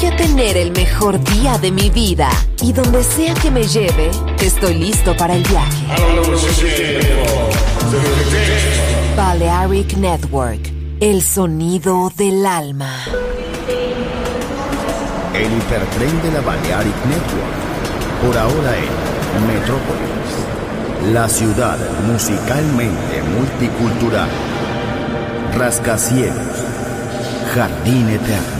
Voy a tener el mejor día de mi vida y donde sea que me lleve, estoy listo para el viaje. Balearic Network, el sonido del alma. El hipertren de la Balearic Network, por ahora en Metrópolis, la ciudad musicalmente multicultural, rascacielos, jardín eterno,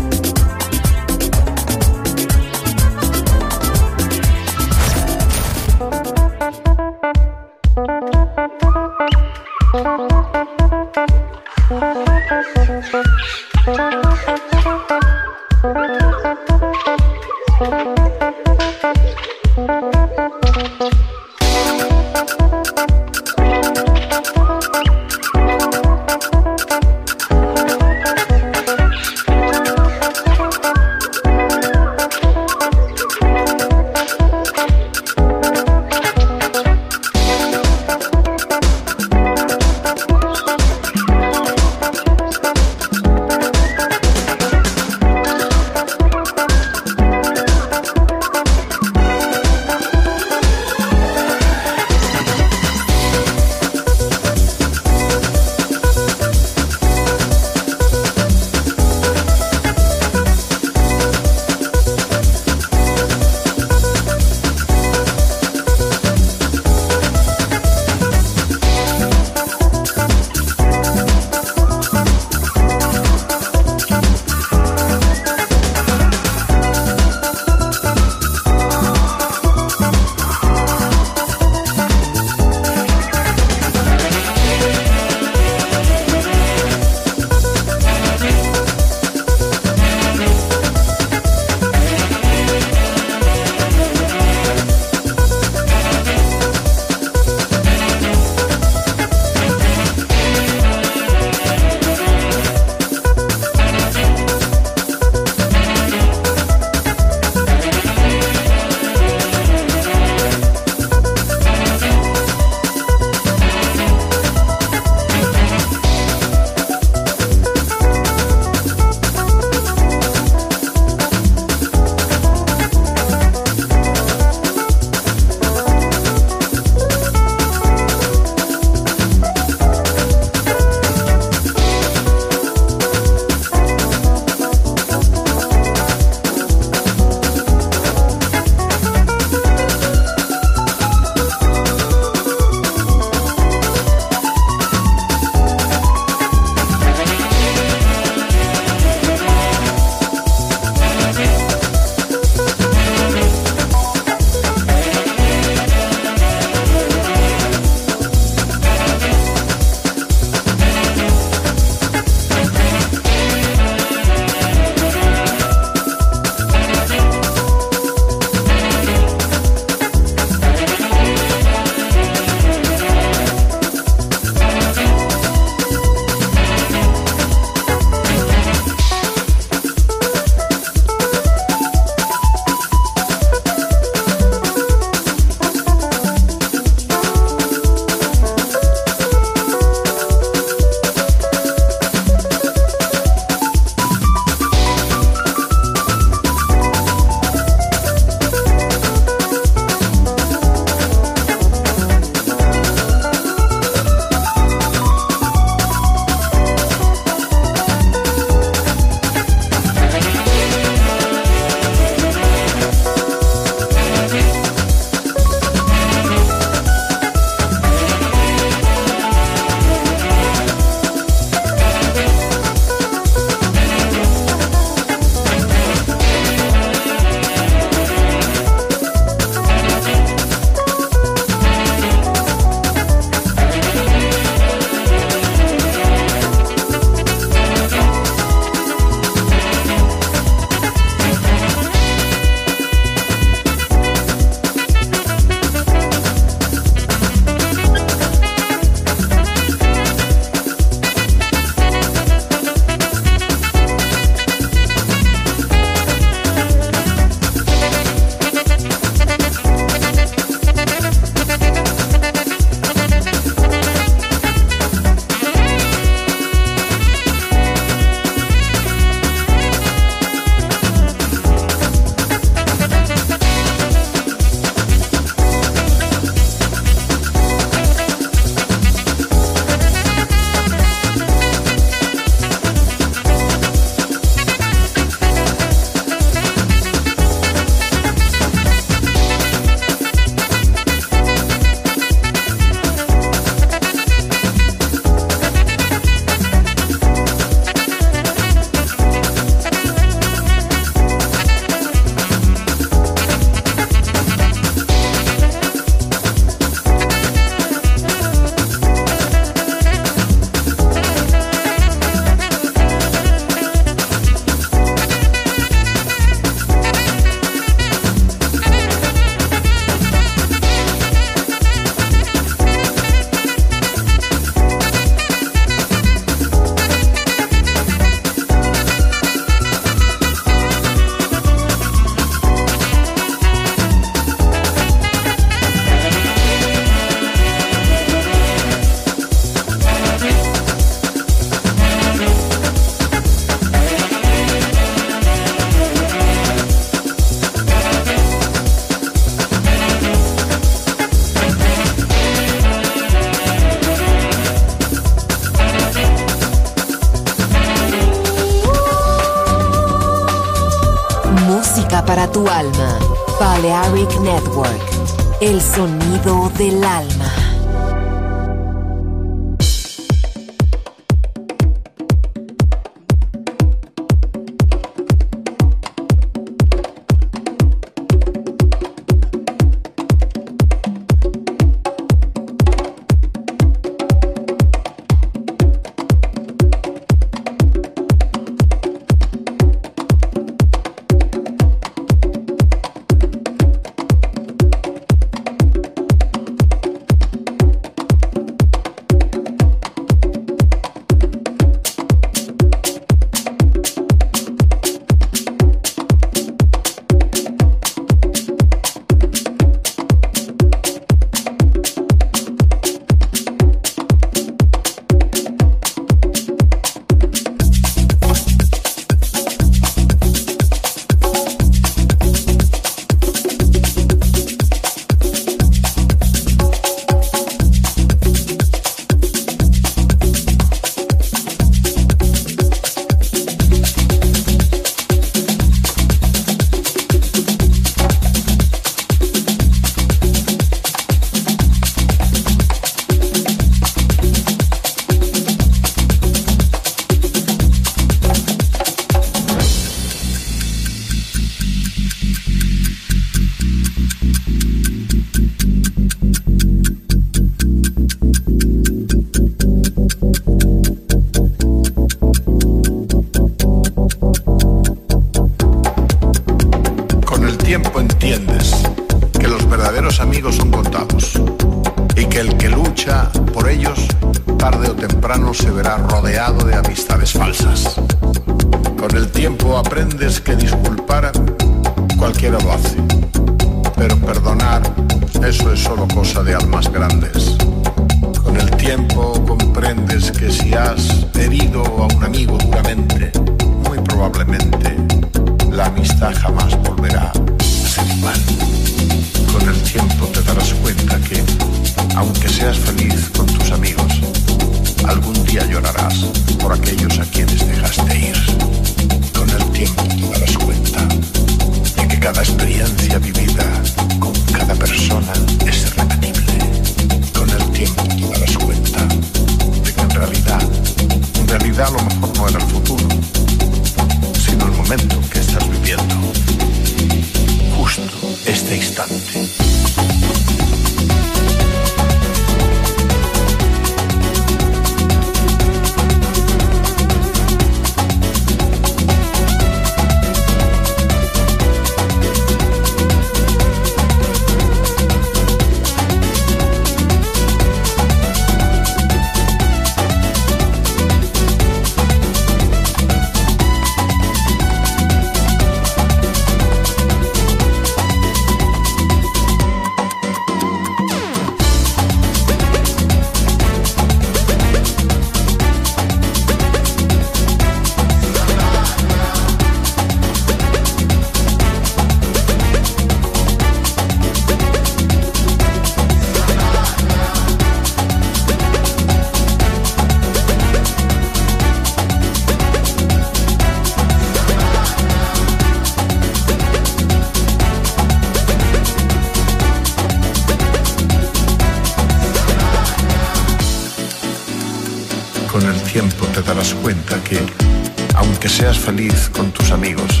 feliz con tus amigos.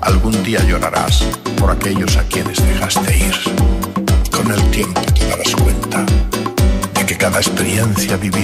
Algún día llorarás por aquellos a quienes dejaste ir. Con el tiempo te darás cuenta de que cada experiencia vivida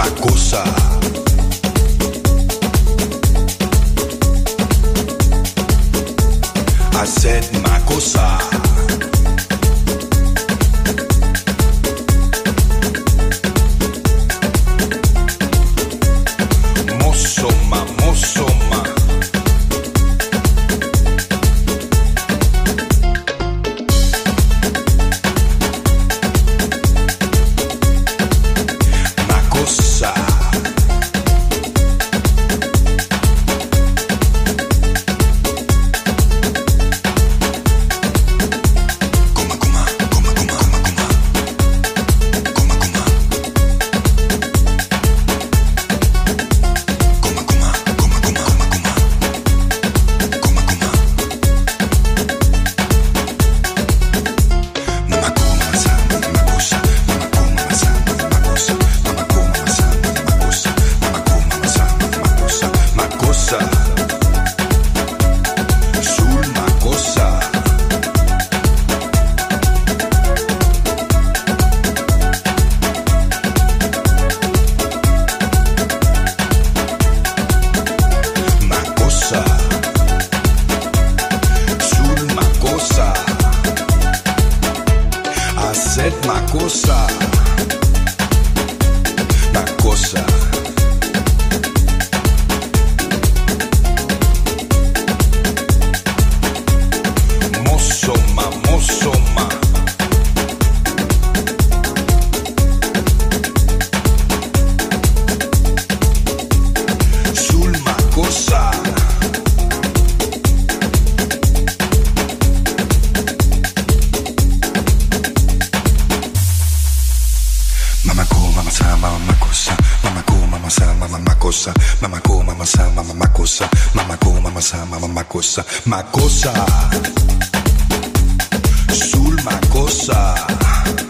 Macosa. I said my. cossa, mamma co, mamma sa, mamma cossa, mamma co, mamma sa, mamma cosa, ma cosa, sul ma cosa.